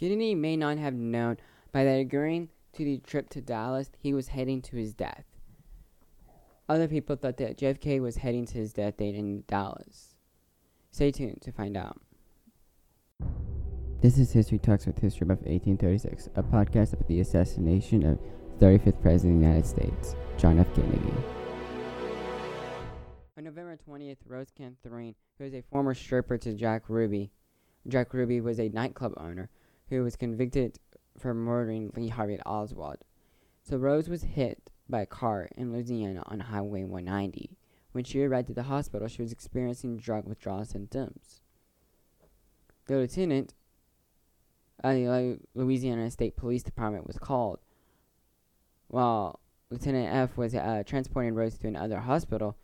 Kennedy may not have known by that agreeing to the trip to Dallas, he was heading to his death. Other people thought that JFK was heading to his death date in Dallas. Stay tuned to find out. This is History Talks with History of 1836, a podcast about the assassination of 35th President of the United States, John F. Kennedy. On November 20th, Rose Catherine, who is a former stripper to Jack Ruby, Jack Ruby was a nightclub owner who was convicted for murdering Lee Harvey Oswald. So Rose was hit by a car in Louisiana on Highway 190. When she arrived at the hospital, she was experiencing drug withdrawal symptoms. The lieutenant uh, the Louisiana State Police Department was called. While Lieutenant F was uh, transporting Rose to another hospital,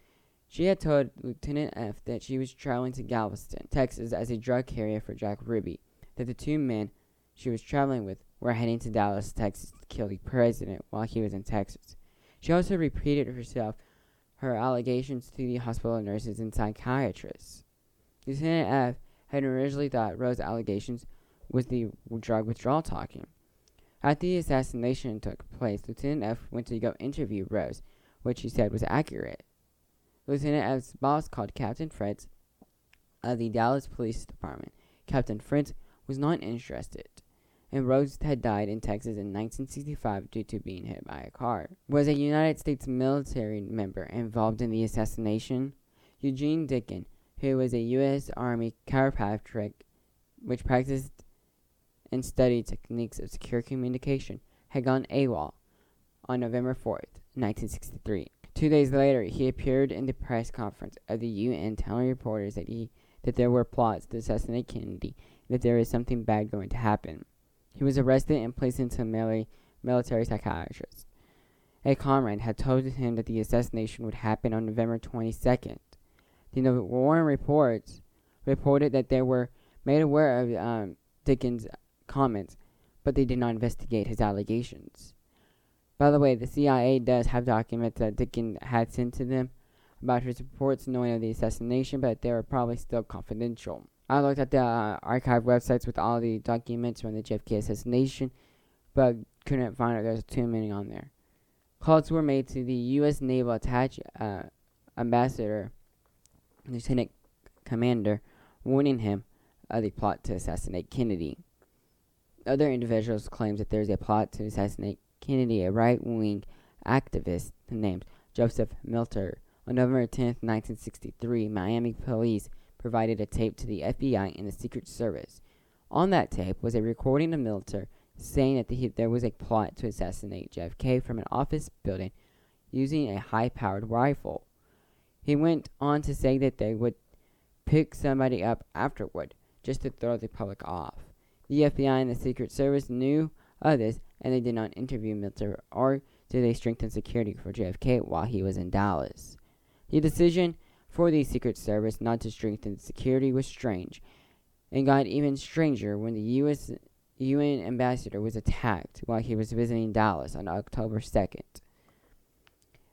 she had told Lieutenant F that she was traveling to Galveston, Texas, as a drug carrier for Jack Ruby, that the two men she was traveling with were heading to Dallas, Texas to kill the president while he was in Texas. She also repeated herself her allegations to the hospital nurses and psychiatrists. Lieutenant F had originally thought Rose's allegations was the drug withdrawal talking. After the assassination took place, Lieutenant F went to go interview Rose, which he said was accurate. Lieutenant F's boss called Captain Fritz of the Dallas Police Department. Captain Fritz was not interested, and Rose had died in Texas in 1965 due to being hit by a car. Was a United States military member involved in the assassination? Eugene Dinkin, who was a U.S. Army chiropractic which practiced and studied techniques of secure communication, had gone AWOL on November 4th, 1963. Two days later, he appeared in the press conference of the UN telling reporters that he that there were plots to assassinate Kennedy that there is something bad going to happen. He was arrested and placed into a military psychiatrist. A comrade had told him that the assassination would happen on November 22nd. The Warren reports reported that they were made aware of um, Dinkin's comments, but they did not investigate his allegations. By the way, the CIA does have documents that Dinkins had sent to them about his reports knowing of the assassination, but they are probably still confidential. I looked at the uh, archive websites with all the documents from the JFK assassination, but couldn't find it. There's too many on there. Calls were made to the U.S. Naval Attach uh, Ambassador, Lieutenant Commander, warning him of the plot to assassinate Kennedy. Other individuals claim that there is a plot to assassinate Kennedy, a right-wing activist named Joseph Milteer. On November 10, 1963, Miami police provided a tape to the FBI and the Secret Service. On that tape was a recording of Milteer saying that the, there was a plot to assassinate JFK from an office building using a high-powered rifle. He went on to say that they would pick somebody up afterward just to throw the public off. The FBI and the Secret Service knew of this, and they did not interview Milteer or did they strengthen security for JFK while he was in Dallas. The decision for the Secret Service not to strengthen security was strange, and got even stranger when the U.S. UN ambassador was attacked while he was visiting Dallas on October 2nd.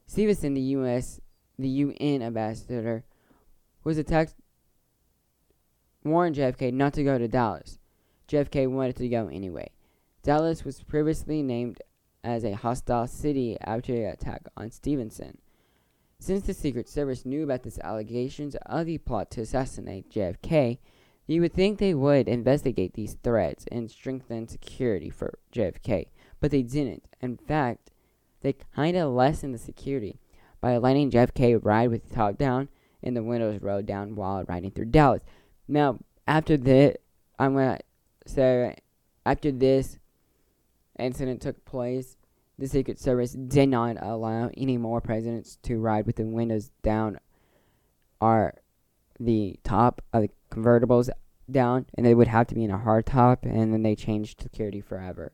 Stevenson, the U.S. the UN ambassador, was attacked, warned JFK not to go to Dallas. JFK wanted to go anyway. Dallas was previously named as a hostile city after the attack on Stevenson. Since the Secret Service knew about these allegations of the plot to assassinate JFK, you would think they would investigate these threats and strengthen security for JFK, but they didn't. In fact, they kind of lessened the security by letting JFK ride with the top down and the windows rolled down while riding through Dallas. Now, after that, I'm to so, after this incident took place, the Secret Service did not allow any more presidents to ride with the windows down or the top of the convertibles down, and they would have to be in a hard top, and then they changed security forever.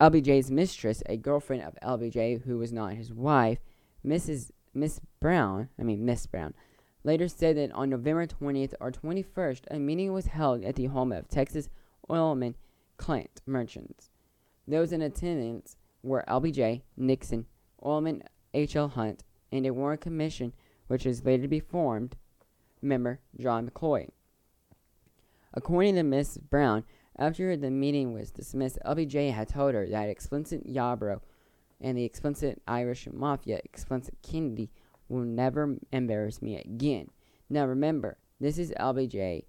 LBJ's mistress, a girlfriend of LBJ who was not his wife, Mrs. Miss Brown, I mean Miss Brown, later said that on November 20th or 21st, a meeting was held at the home of Texas oilman Clint Murchison. Those in attendance were LBJ, Nixon, oilman H.L. Hunt, and a Warren Commission, which was later to be formed, member John McCloy. According to Miss Brown, After the meeting was dismissed, LBJ had told her that explicit Yarborough and the explicit Irish Mafia, explicit Kennedy, will never embarrass me again. Now remember, this is LBJ.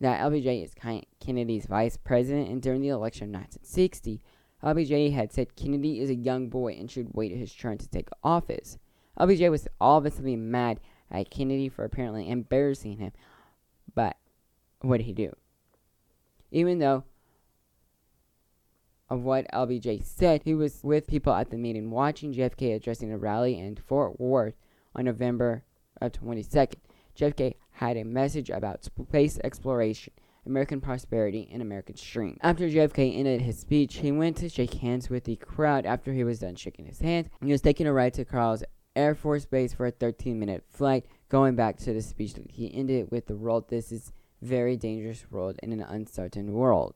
That LBJ is Kennedy's vice president, and during the election of 1960, LBJ had said Kennedy is a young boy and should wait his turn to take office. LBJ was obviously mad at Kennedy for apparently embarrassing him, but what did he do? Even though of what LBJ said, he was with people at the meeting watching JFK addressing a rally in Fort Worth on November of 22nd. JFK had a message about space exploration, American prosperity, and American dream. After JFK ended his speech, he went to shake hands with the crowd. After he was done shaking his hand, he was taking a ride to Carswell Air Force Base for a 13 minute flight, going back to the speech he ended with the world. This is very dangerous world in an uncertain world.